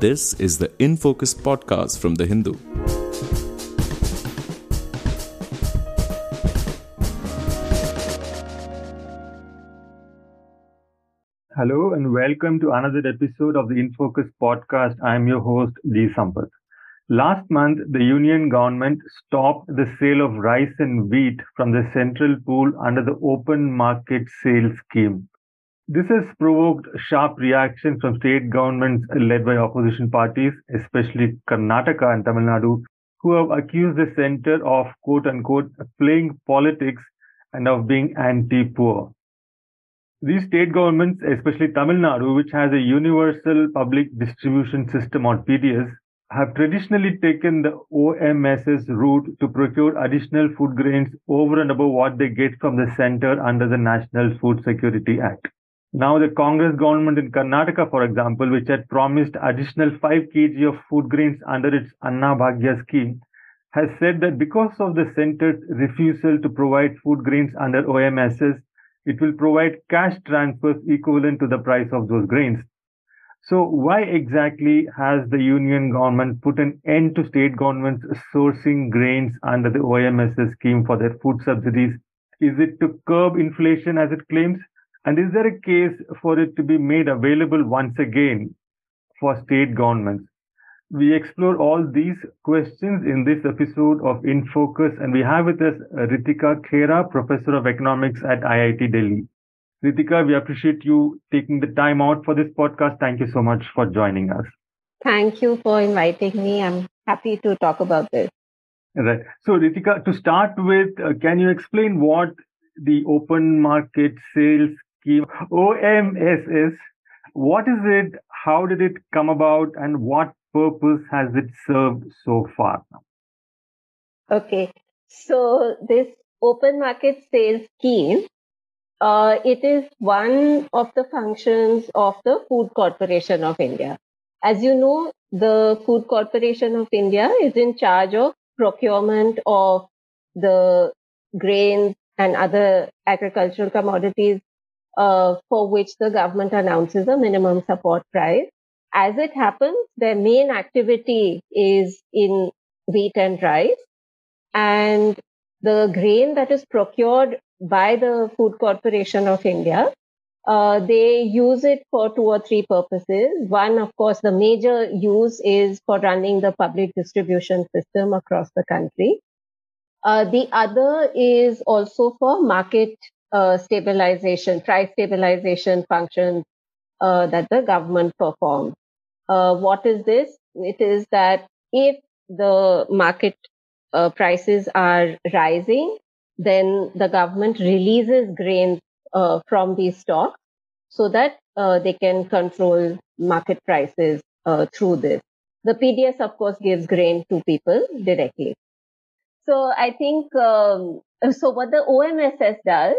This is the In Focus podcast from The Hindu. Hello and welcome to another episode of the In Focus podcast. I am your host, G. Sampath. Last month, the union government stopped the sale of rice and wheat from the central pool under the open market sale scheme. This has provoked sharp reactions from state governments led by opposition parties, especially Karnataka and Tamil Nadu, who have accused the center of quote unquote playing politics and of being anti poor. These state governments, especially Tamil Nadu, which has a universal public distribution system or PDS, have traditionally taken the OMSS route to procure additional food grains over and above what they get from the center under the National Food Security Act. Now, the Congress government in Karnataka, for example, which had promised additional 5 kg of food grains under its Anna Bhagya scheme, has said that because of the center's refusal to provide food grains under OMSS, it will provide cash transfers equivalent to the price of those grains. So, why exactly has the union government put an end to state governments sourcing grains under the OMSS scheme for their food subsidies? Is it to curb inflation as it claims? And is there a case for it to be made available once again for state governments? We explore all these questions in this episode of In Focus, and we have with us Ritika Khera, Professor of Economics at IIT Delhi. Ritika, we appreciate you taking the time out for this podcast. Thank you so much for joining us. Thank you for inviting me. I'm happy to talk about this. Right. So, Ritika, to start with, uh, can you explain what the open market sales scheme OMSS. What is it? How did it come about? And what purpose has it served so far? Okay, so this open market sales scheme, uh, it is one of the functions of the Food Corporation of India. As you know, the Food Corporation of India is in charge of procurement of the grains and other agricultural commodities uh, for which the government announces a minimum support price. As it happens, their main activity is in wheat and rice. And the grain that is procured by the Food Corporation of India, uh, they use it for two or three purposes. One, of course, the major use is for running the public distribution system across the country. Uh, the other is also for market uh, stabilization, price stabilization functions uh, that the government performs. Uh, what is this? It is that if the market uh, prices are rising, then the government releases grains uh, from these stocks so that uh, they can control market prices through this. The PDS, of course, gives grain to people directly. So I think, um, so what the OMSS does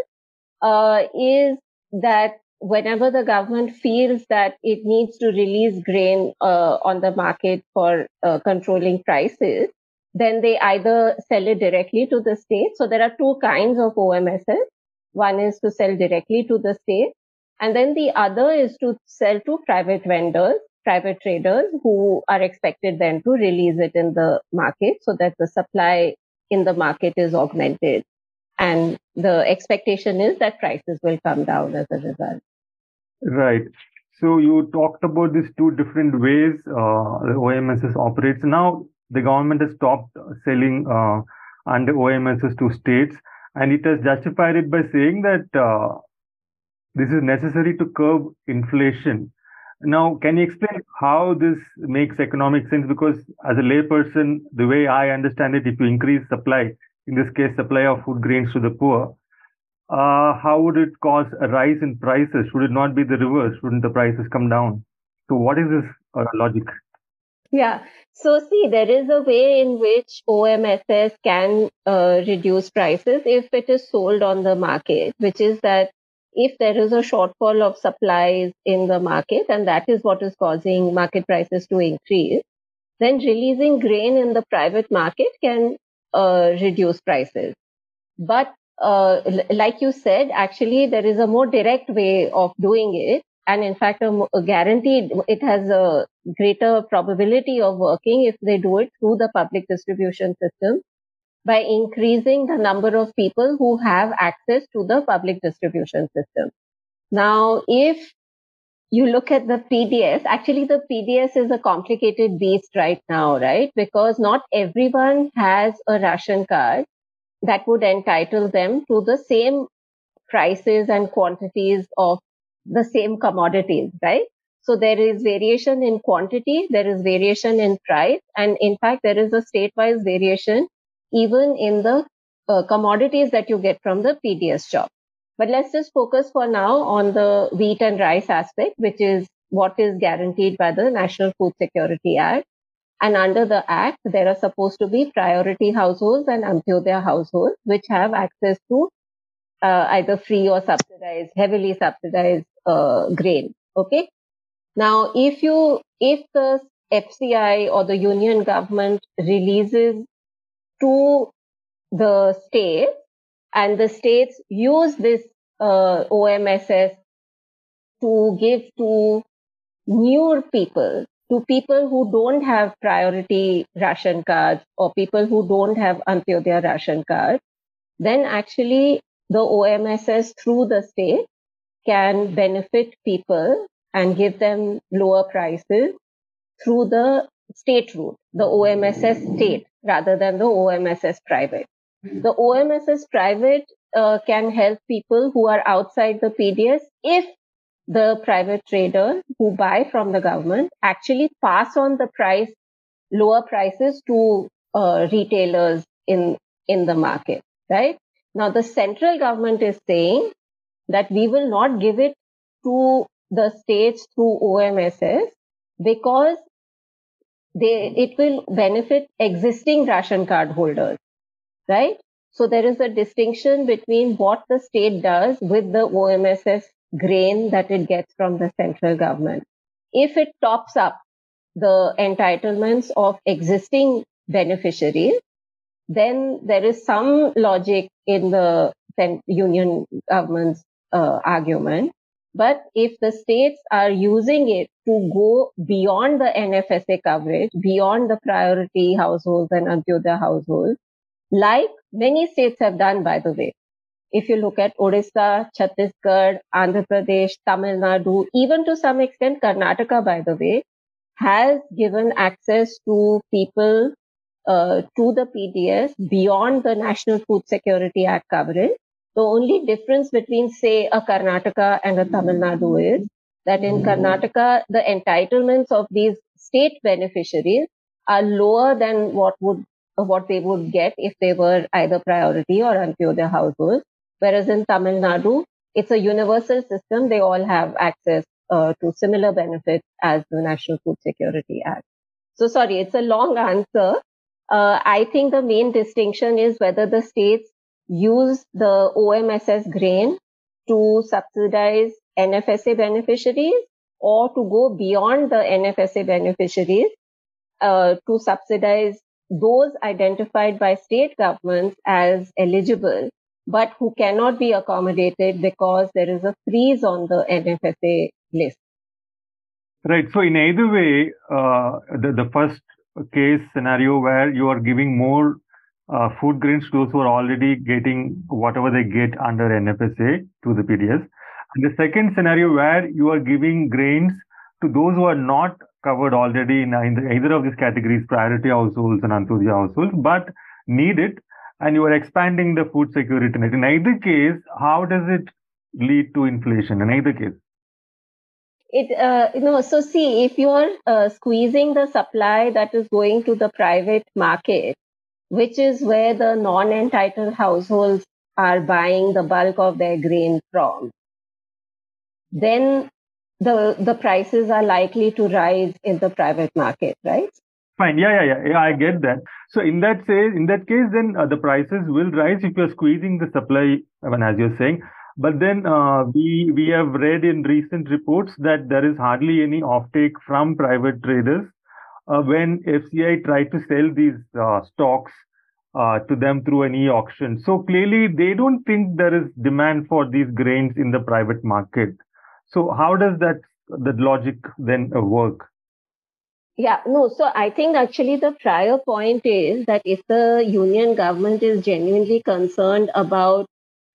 uh, is that whenever the government feels that it needs to release grain uh, on the market for uh, controlling prices, then they either sell it directly to the state. So there are two kinds of OMSs. One is to sell directly to the state, and then the other is to sell to private vendors, private traders who are expected then to release it in the market so that the supply in the market is augmented. And the expectation is that prices will come down as a result. Right. So you talked about these two different ways uh, OMSS operates. Now the government has stopped selling uh, under OMSS to states, and it has justified it by saying that uh, this is necessary to curb inflation. Now, can you explain how this makes economic sense? Because as a layperson, the way I understand it, if you increase supply, in this case, supply of food grains to the poor, uh, how would it cause a rise in prices? Should it not be the reverse? Shouldn't the prices come down? So, what is this uh, logic? Yeah. So, see, there is a way in which OMSS can uh, reduce prices if it is sold on the market, which is that if there is a shortfall of supplies in the market, and that is what is causing market prices to increase, then releasing grain in the private market can reduce prices. But uh, like you said, actually, there is a more direct way of doing it, and in fact, a, a guaranteed, it has a greater probability of working if they do it through the public distribution system by increasing the number of people who have access to the public distribution system. Now, if you look at the PDS, actually the PDS is a complicated beast right now, right? Because not everyone has a ration card that would entitle them to the same prices and quantities of the same commodities, right? So there is variation in quantity, there is variation in price, and in fact, there is a state-wise variation even in the uh, commodities that you get from the PDS shop. But let's just focus for now on the wheat and rice aspect, which is what is guaranteed by the National Food Security Act. And under the Act, there are supposed to be priority households and Antyodaya households, which have access to uh, either free or subsidized, heavily subsidized uh, grain. Okay. Now, if you, if the FCI or the union government releases to the states and the states use this uh, OMSS to give to newer people, to people who don't have priority ration cards or people who don't have Antyodaya ration cards, then actually the OMSS through the state can benefit people and give them lower prices through the state route, the OMSS state rather than the OMSS private. The OMSS private uh, can help people who are outside the PDS if the private trader who buy from the government actually pass on the price, lower prices to uh, retailers in, in the market, right? Now, the central government is saying that we will not give it to the states through OMSS because they, it will benefit existing ration card holders, right? So there is a distinction between what the state does with the OMSS grain that it gets from the central government. If it tops up the entitlements of existing beneficiaries, then there is some logic in the union government's uh, argument. But if the states are using it to go beyond the NFSA coverage, beyond the priority households and Antyodaya households, like many states have done, by the way. If you look at Odisha, Chhattisgarh, Andhra Pradesh, Tamil Nadu, even to some extent Karnataka, by the way, has given access to people uh, to the PDS beyond the National Food Security Act coverage. The only difference between, say, a Karnataka and a Tamil Nadu is that in Karnataka, the entitlements of these state beneficiaries are lower than what would what they would get if they were either priority or Antyodaya households. Whereas in Tamil Nadu, it's a universal system. They all have access uh, to similar benefits as the National Food Security Act. So sorry, it's a long answer. Uh, I think the main distinction is whether the states use the OMSS grain to subsidize NFSA beneficiaries or to go beyond the NFSA beneficiaries uh, to subsidize those identified by state governments as eligible, but who cannot be accommodated because there is a freeze on the NFSA list. Right. So in either way, uh, the, the first case scenario where you are giving more uh, food grains to those who are already getting whatever they get under NFSA to the PDS. And the second scenario where you are giving grains to those who are not covered already in either of these categories, priority households and Antyodaya households, but need it, and you are expanding the food security net. In either case, how does it lead to inflation? In either case, it uh, you know so see if you are uh, squeezing the supply that is going to the private market which is where the non entitled households are buying the bulk of their grain from then the the prices are likely to rise in the private market, right? Fine. Yeah, yeah, yeah. yeah I get that. So in that say, in that case, then uh, the prices will rise if you're squeezing the supply. I mean, as you're saying. But then uh, we we have read in recent reports that there is hardly any offtake from private traders uh, when FCI tried to sell these uh, stocks uh, to them through an e-auction. So clearly, they don't think there is demand for these grains in the private market. So how does that the logic then uh, work? Yeah, no. So I think actually the prior point is that if the union government is genuinely concerned about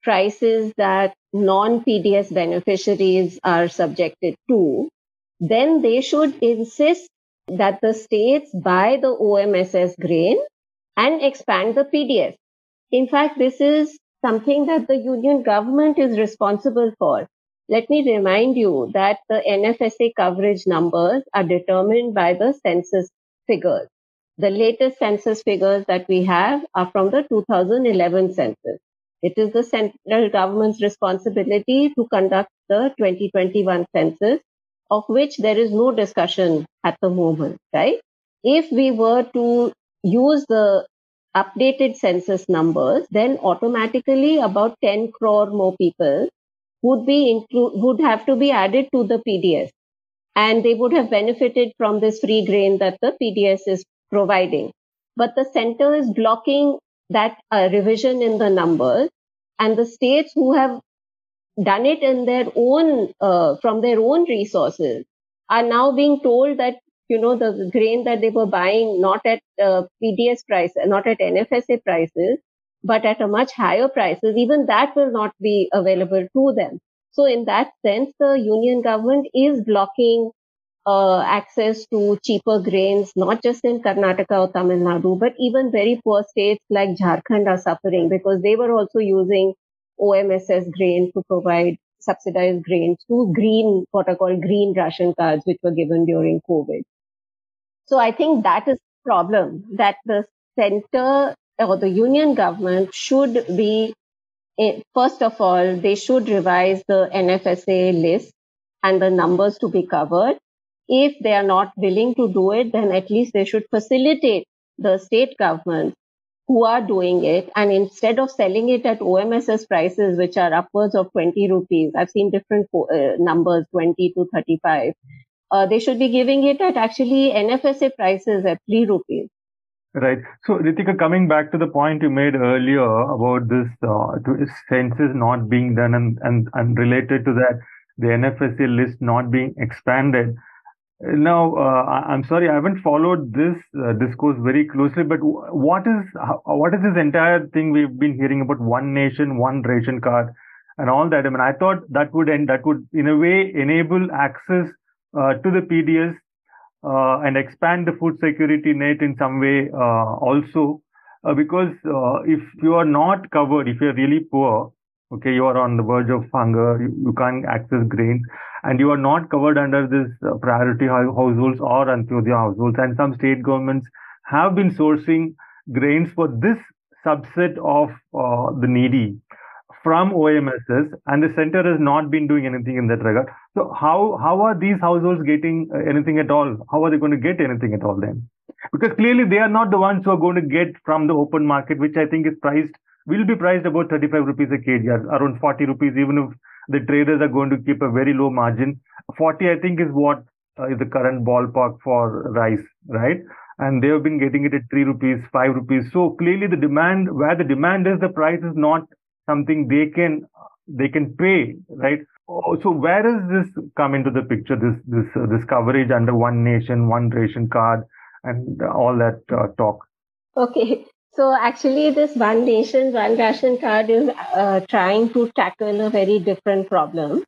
prices that non PDS beneficiaries are subjected to, then they should insist that the states buy the OMSS grain and expand the PDS. In fact, this is something that the union government is responsible for. Let me remind you that the NFSA coverage numbers are determined by the census figures. The latest census figures that we have are from the 2011 census. It is the central government's responsibility to conduct the 2021 census, of which there is no discussion at the moment, right? If we were to use the updated census numbers, then automatically about 10 crore more people would be include would have to be added to the PDS, and they would have benefited from this free grain that the PDS is providing. But the center is blocking that uh, revision in the numbers, and the states who have done it in their own uh, from their own resources are now being told that you know the grain that they were buying not at uh, PDS price, not at NFSA prices, but at a much higher prices, even that will not be available to them. So in that sense, the union government is blocking uh, access to cheaper grains, not just in Karnataka or Tamil Nadu, but even very poor states like Jharkhand are suffering because they were also using OMSS grain to provide subsidized grains to green, what are called green ration cards, which were given during COVID. So I think that is the problem that the center or the union government should be, eh, first of all, they should revise the NFSA list and the numbers to be covered. If they are not willing to do it, then at least they should facilitate the state governments who are doing it. And instead of selling it at OMSS prices, which are upwards of 20 rupees, I've seen different uh, numbers, 20 to 35. Uh, they should be giving it at actually NFSA prices at 3 rupees. Right. So, Ritika, coming back to the point you made earlier about this uh, census not being done and, and, and related to that, the NFSA list not being expanded. Now, uh, I'm sorry, I haven't followed this uh, discourse very closely, but what is what is this entire thing we've been hearing about one nation, one ration card, and all that? I mean, I thought that would end, that would in a way enable access uh, to the PDS uh, and expand the food security net in some way uh, also. Uh, because uh, if you are not covered if you're really poor okay you are on the verge of hunger you, you can't access grains and you are not covered under this uh, priority households or the households and some state governments have been sourcing grains for this subset of uh, the needy from OMSS, and the center has not been doing anything in that regard. So how how are these households getting uh, anything at all? How are they going to get anything at all then? Because clearly they are not the ones who are going to get from the open market, which I think is priced will be priced about 35 rupees a kg, around 40 rupees, even if the traders are going to keep a very low margin. 40, I think, is what uh, is the current ballpark for rice, right? And they have been getting it at 3 rupees, 5 rupees. So clearly the demand, where the demand is, the price is not something they can they can pay, right? Oh, so where does this come into the picture? This this uh, this coverage under one nation, one ration card, and all that uh, talk. Okay, so actually, this one nation, one ration card is uh, trying to tackle a very different problem,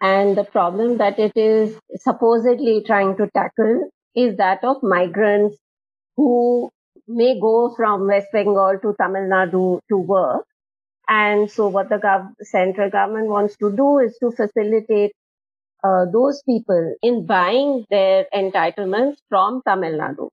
and the problem that it is supposedly trying to tackle is that of migrants who may go from West Bengal to Tamil Nadu to work and so what the gov- central government wants to do is to facilitate uh, those people in buying their entitlements from Tamil Nadu.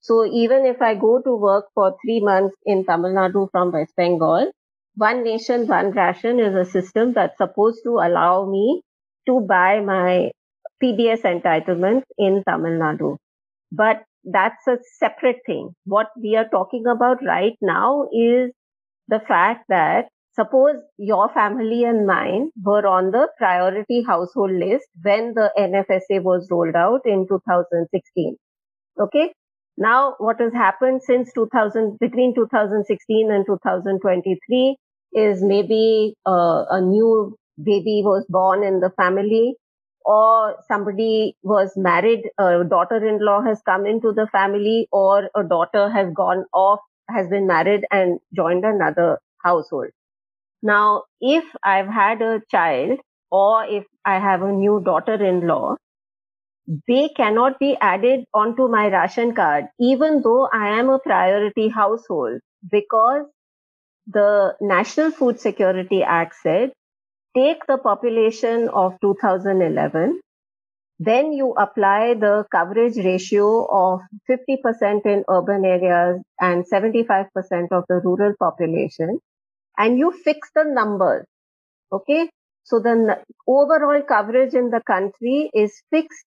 So even if I go to work for three months in Tamil Nadu from West Bengal, one nation, one ration is a system that's supposed to allow me to buy my PDS entitlements in Tamil Nadu. But that's a separate thing. What we are talking about right now is the fact that suppose your family and mine were on the priority household list when the NFSA was rolled out in 2016. Okay. Now, what has happened since 2000, between 2016 and 2023 is maybe uh, a new baby was born in the family or somebody was married, a daughter-in-law has come into the family, or a daughter has gone off, has been married and joined another household. Now, if I've had a child or if I have a new daughter-in-law, they cannot be added onto my ration card, even though I am a priority household, because the National Food Security Act said take the population of 2011, then you apply the coverage ratio of 50% in urban areas and 75% of the rural population, and you fix the numbers. Okay. So the overall coverage in the country is fixed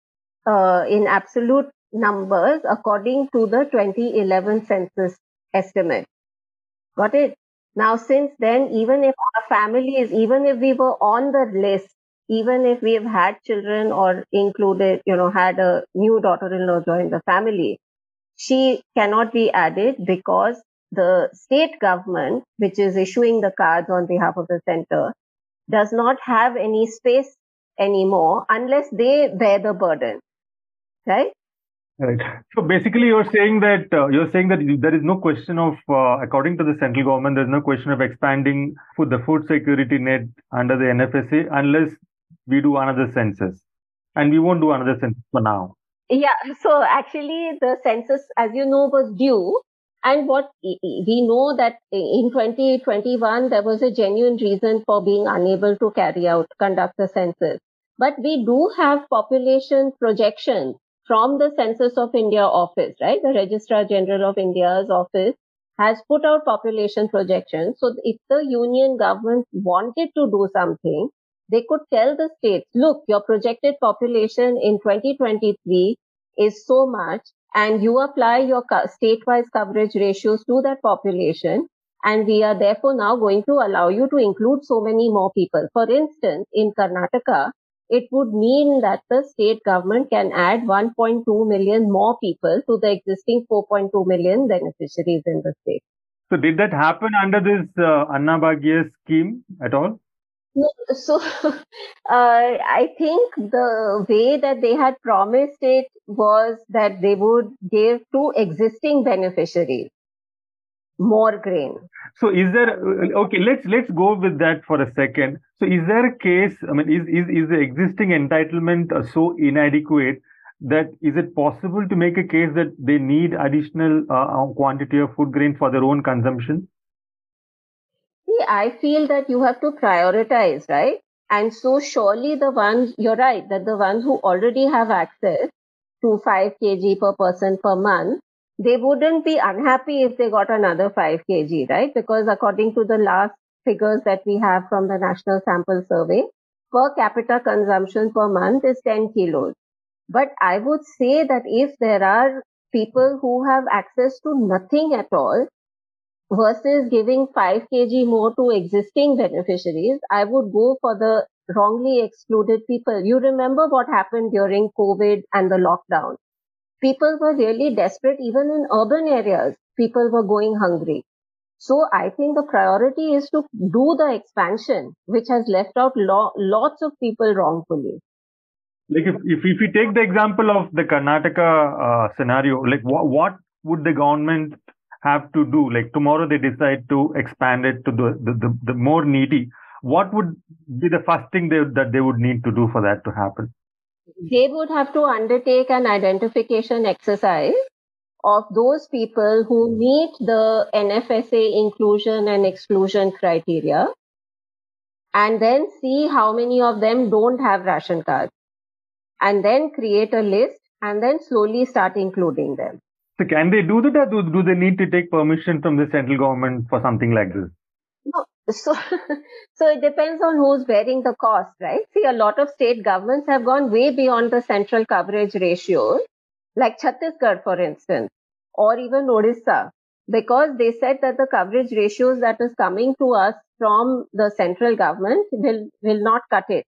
uh, in absolute numbers according to the 2011 census estimate. Got it? Now, since then, even if our families, even if we were on the list, even if we have had children or included, you know, had a new daughter-in-law join the family, she cannot be added because the state government, which is issuing the cards on behalf of the center, does not have any space anymore unless they bear the burden. Right? Right. So basically, you're saying that uh, you're saying that there is no question of, uh, according to the central government, there's no question of expanding food, the food security net under the NFSA unless we do another census, and we won't do another census for now. Yeah. So actually, the census, as you know, was due. And what we know that in 2021, there was a genuine reason for being unable to carry out, conduct the census. But we do have population projections from the Census of India office, right? The Registrar General of India's office has put out population projections. So if the union government wanted to do something, they could tell the states, look, your projected population in 2023 is so much and you apply your state-wise coverage ratios to that population. And we are therefore now going to allow you to include so many more people. For instance, in Karnataka, it would mean that the state government can add 1.2 million more people to the existing 4.2 million beneficiaries in the state. So, did that happen under this uh, Anna scheme at all? So uh, I think the way that they had promised it was that they would give to existing beneficiaries more grain. So is there okay? Let's let's go with that for a second. So is there a case? I mean, is is is the existing entitlement uh, so inadequate that is it possible to make a case that they need additional uh, uh, quantity of food grain for their own consumption? See, I feel that you have to prioritize, right? And so surely the ones you're right that the ones who already have access to 5 kg per person per month they wouldn't be unhappy if they got another 5 kg, right? Because according to the last figures that we have from the National Sample Survey, per capita consumption per month is 10 kilos. But I would say that if there are people who have access to nothing at all versus giving 5 kg more to existing beneficiaries, I would go for the wrongly excluded people. You remember what happened during COVID and the lockdown people were really desperate, even in urban areas. People were going hungry. So I think the priority is to do the expansion, which has left out lo- lots of people wrongfully. Like if, if, if we take the example of the Karnataka uh, scenario, like what, what would the government have to do? Like tomorrow they decide to expand it to the, the, the, the more needy. What would be the first thing they, that they would need to do for that to happen? they would have to undertake an identification exercise of those people who meet the NFSA inclusion and exclusion criteria and then see how many of them don't have ration cards and then create a list and then slowly start including them. So can they do that do, do they need to take permission from the central government for something like this? No, so, so it depends on who's bearing the cost, right? See, a lot of state governments have gone way beyond the central coverage ratios, like Chhattisgarh, for instance, or even Odisha, because they said that the coverage ratios that is coming to us from the central government will, will not cut it.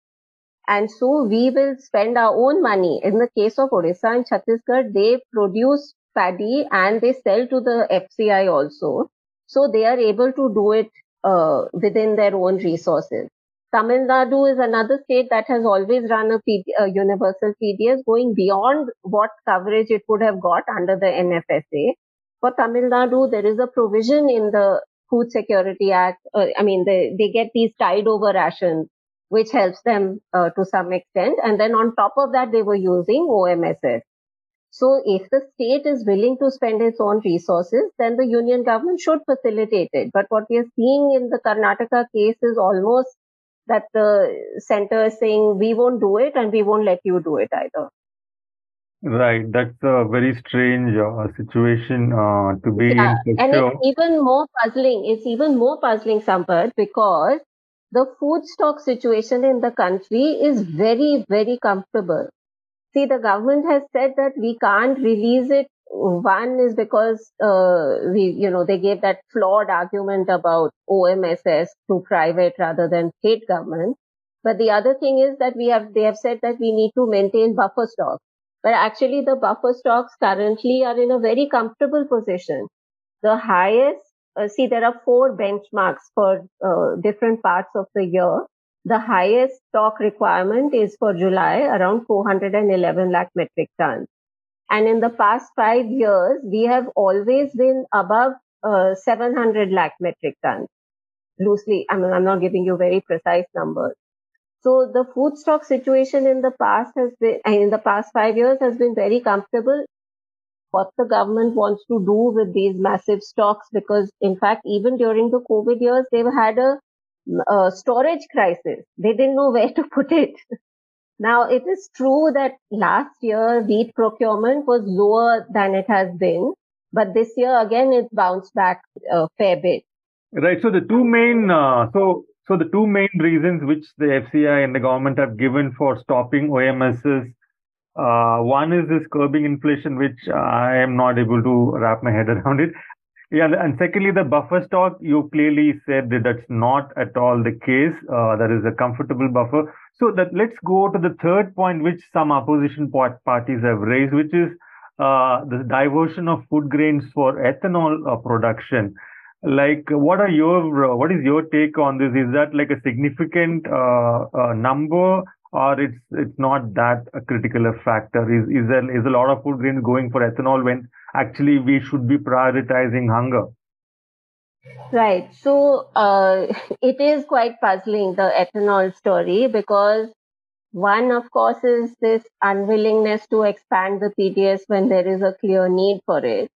And so we will spend our own money. In the case of Odisha and Chhattisgarh, they produce paddy and they sell to the FCI also. So they are able to do it uh, within their own resources. Tamil Nadu is another state that has always run a, PD, a universal PDS going beyond what coverage it would have got under the NFSA. For Tamil Nadu, there is a provision in the Food Security Act. Uh, I mean, they, they get these tide over rations, which helps them uh, to some extent. And then on top of that, they were using OMSS. So if the state is willing to spend its own resources, then the union government should facilitate it. But what we are seeing in the Karnataka case is almost that the center is saying we won't do it and we won't let you do it either. Right, that's a very strange uh, situation uh, to be yeah. in. and it's even more puzzling. It's even more puzzling, Sampath, because the food stock situation in the country is very, very comfortable. See, the government has said that we can't release it one is because uh, we, you know, they gave that flawed argument about OMSS to private rather than state government. But the other thing is that we have, they have said that we need to maintain buffer stocks. But actually the buffer stocks currently are in a very comfortable position. The highest, uh, see, there are four benchmarks for uh, different parts of the year. The highest stock requirement is for July around 411 lakh metric tons. And in the past five years, we have always been above uh, 700 lakh metric tons. Loosely, I mean, I'm not giving you very precise numbers. So the food stock situation in the past has been, in the past five years has been very comfortable. What the government wants to do with these massive stocks, because in fact, even during the COVID years, they've had a, a storage crisis. They didn't know where to put it. Now, it is true that last year wheat procurement was lower than it has been, but this year again it bounced back a fair bit. Right. So the two main, uh, so so the two main reasons which the FCI and the government have given for stopping OMSS, uh, one is this curbing inflation, which I am not able to wrap my head around it. Yeah, and secondly, the buffer stock, you clearly said that that's not at all the case. Uh, there is a comfortable buffer. So that let's go to the third point, which some opposition parties have raised, which is uh, the diversion of food grains for ethanol uh, production. Like, what are your uh, what is your take on this? Is that like a significant uh, uh, number, or it's it's not that a critical factor? Is is there is a lot of food grains going for ethanol when actually we should be prioritizing hunger? Right. So uh, it is quite puzzling, the ethanol story, because one, of course, is this unwillingness to expand the PDS when there is a clear need for it.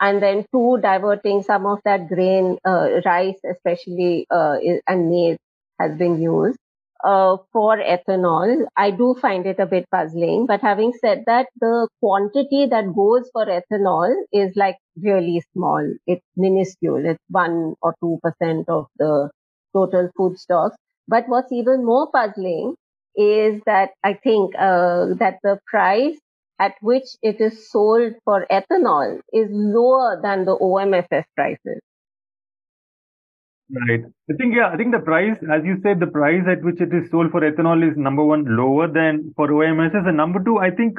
And then two, diverting some of that grain, uh, rice especially, uh, and maize has been used uh, for ethanol. I do find it a bit puzzling. But having said that, the quantity that goes for ethanol is like really small. It's minuscule. It's one or two percent of the total food stocks. But what's even more puzzling is that I think uh, that the price at which it is sold for ethanol is lower than the OMSS prices. Right. I think, yeah, I think the price, as you said, the price at which it is sold for ethanol is number one, lower than for OMSS. And number two, I think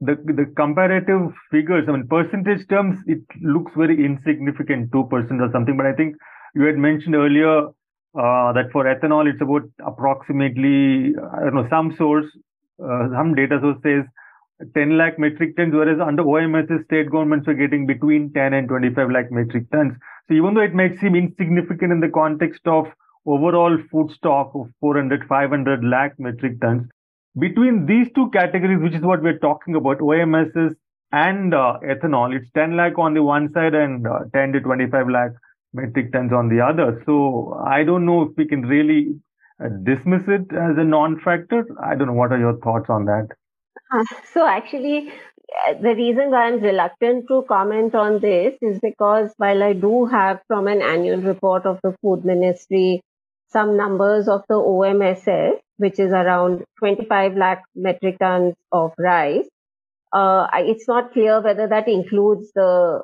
the, the comparative figures, I mean, percentage terms, it looks very insignificant, 2% or something. But I think you had mentioned earlier uh, that for ethanol, it's about approximately, I don't know, some source, uh, some data source says 10 lakh metric tons, whereas under OMSS, state governments are getting between 10 and 25 lakh metric tons. So even though it might seem insignificant in the context of overall food stock of 400, 500 lakh metric tons, between these two categories, which is what we're talking about, OMSS and uh, ethanol, it's 10 lakh on the one side and uh, 10 to 25 lakh metric tons on the other. So I don't know if we can really uh, dismiss it as a non-factor. I don't know. What are your thoughts on that? Uh, so actually, the reason why I'm reluctant to comment on this is because while I do have from an annual report of the Food Ministry some numbers of the OMSS, which is around 25 lakh metric tons of rice, uh, it's not clear whether that includes the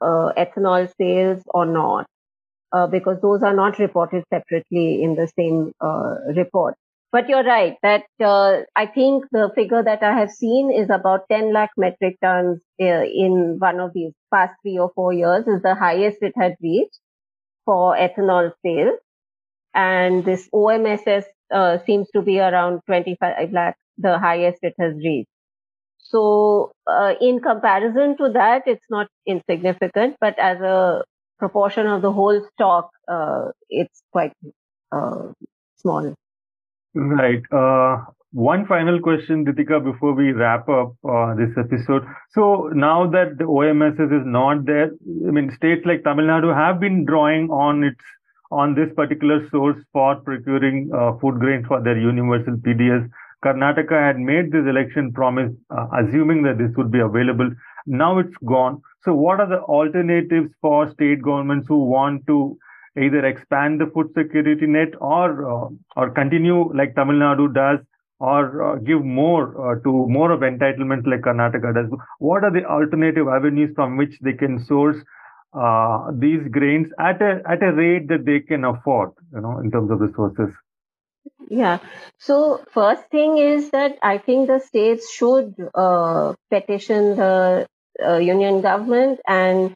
uh, ethanol sales or not, uh, because those are not reported separately in the same uh, report. But you're right that uh, I think the figure that I have seen is about 10 lakh metric tons uh, in one of these past three or four years is the highest it had reached for ethanol sales. And this OMSS uh, seems to be around 25 lakh, the highest it has reached. So, uh, in comparison to that, it's not insignificant, but as a proportion of the whole stock, uh, it's quite uh, small. Right. Uh, one final question, Ritika, before we wrap up uh, this episode. So now that the OMSS is not there, I mean, states like Tamil Nadu have been drawing on its on this particular source for procuring uh, food grains for their universal PDS. Karnataka had made this election promise, uh, assuming that this would be available. Now it's gone. So, what are the alternatives for state governments who want to either expand the food security net or uh, or continue like Tamil Nadu does or uh, give more uh, to more of entitlements like Karnataka does. What are the alternative avenues from which they can source uh, these grains at a at a rate that they can afford, you know, in terms of resources? Yeah. So first thing is that I think the states should uh, petition the uh, union government and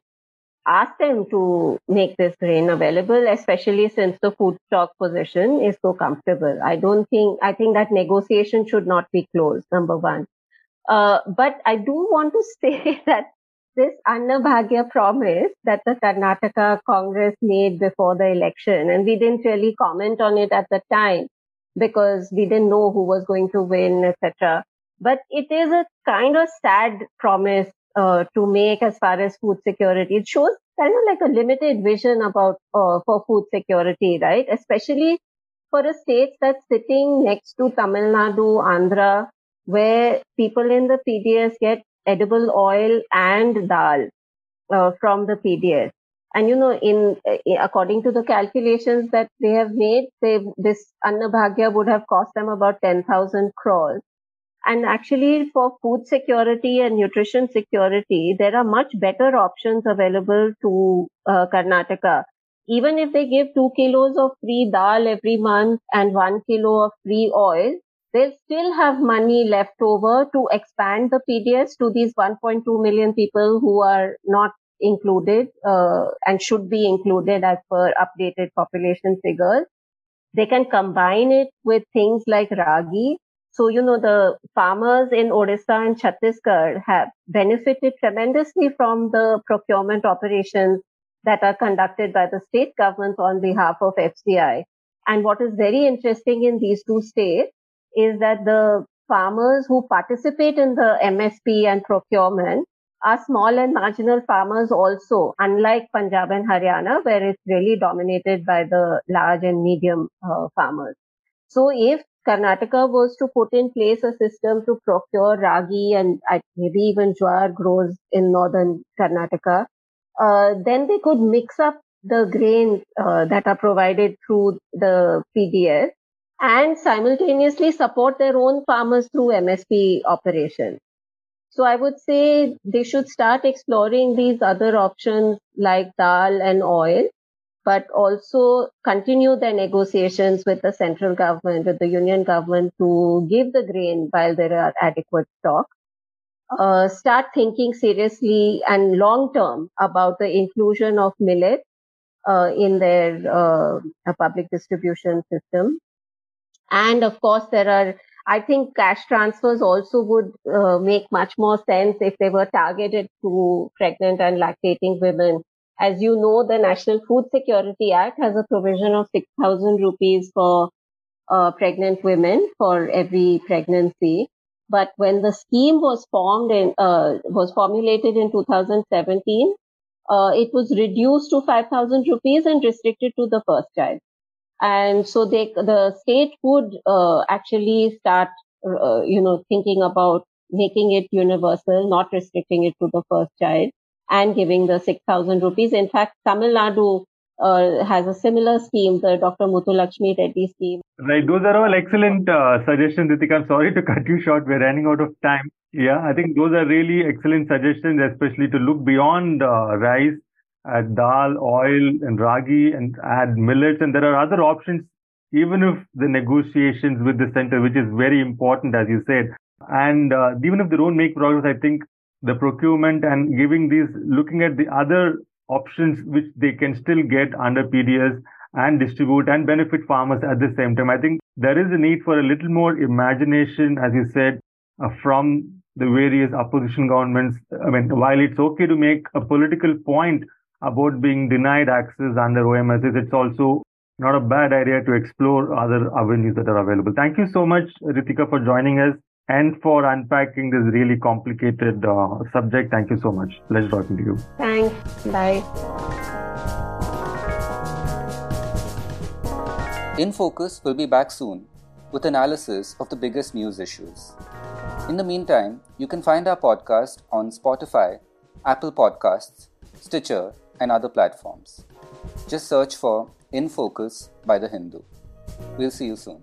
ask them to make this grain available, especially since the food stock position is so comfortable. I don't think, I think that negotiation should not be closed, number one. Uh, but I do want to say that this Anna Bhagya promise that the Karnataka Congress made before the election, and we didn't really comment on it at the time because we didn't know who was going to win, etc. But it is a kind of sad promise uh, to make as far as food security. It shows kind of like a limited vision about uh, for food security, right? Especially for a state that's sitting next to Tamil Nadu, Andhra, where people in the PDS get edible oil and dal uh, from the PDS. And you know, in uh, according to the calculations that they have made, they this Anna Bhagya would have cost them about ten thousand crores. And actually, for food security and nutrition security, there are much better options available to uh, Karnataka. Even if they give two kilos of free dal every month and one kilo of free oil, they'll still have money left over to expand the PDS to these 1.2 million people who are not included uh, and should be included as per updated population figures. They can combine it with things like ragi so, you know, the farmers in Odisha and Chhattisgarh have benefited tremendously from the procurement operations that are conducted by the state governments on behalf of FCI. And what is very interesting in these two states is that the farmers who participate in the MSP and procurement are small and marginal farmers also, unlike Punjab and Haryana, where it's really dominated by the large and medium uh, farmers. So if Karnataka was to put in place a system to procure ragi and maybe even jowar grows in northern Karnataka, uh, then they could mix up the grains uh, that are provided through the PDS and simultaneously support their own farmers through MSP operations. So I would say they should start exploring these other options like dal and oil but also continue their negotiations with the central government, with the union government to give the grain while there are adequate stock. Uh, start thinking seriously and long term about the inclusion of millet uh, in their uh, public distribution system. And of course, there are, I think cash transfers also would uh, make much more sense if they were targeted to pregnant and lactating women as you know, the National Food Security Act has a provision of 6,000 rupees for uh, pregnant women for every pregnancy. But when the scheme was formed and uh, was formulated in 2017, uh, it was reduced to 5,000 rupees and restricted to the first child. And so they, the state would uh, actually start, uh, you know, thinking about making it universal, not restricting it to the first child and giving the 6,000 rupees. In fact, Tamil Nadu uh, has a similar scheme, the Dr. Muthulakshmi Reddy scheme. Right. Those are all excellent uh, suggestions, Ritika. I'm sorry to cut you short. We're running out of time. Yeah, I think those are really excellent suggestions, especially to look beyond uh, rice at dal, oil, and ragi, and add millets. And there are other options, even if the negotiations with the center, which is very important, as you said. And uh, even if they don't make progress, I think the procurement and giving these, looking at the other options which they can still get under PDS and distribute and benefit farmers at the same time. I think there is a need for a little more imagination, as you said, uh, from the various opposition governments. I mean, while it's okay to make a political point about being denied access under OMSS, it's also not a bad idea to explore other avenues that are available. Thank you so much, Ritika, for joining us and for unpacking this really complicated uh, subject. Thank you so much. Pleasure talking to you. Thanks. Bye. In Focus will be back soon with analysis of the biggest news issues. In the meantime, you can find our podcast on Spotify, Apple Podcasts, Stitcher, and other platforms. Just search for In Focus by The Hindu. We'll see you soon.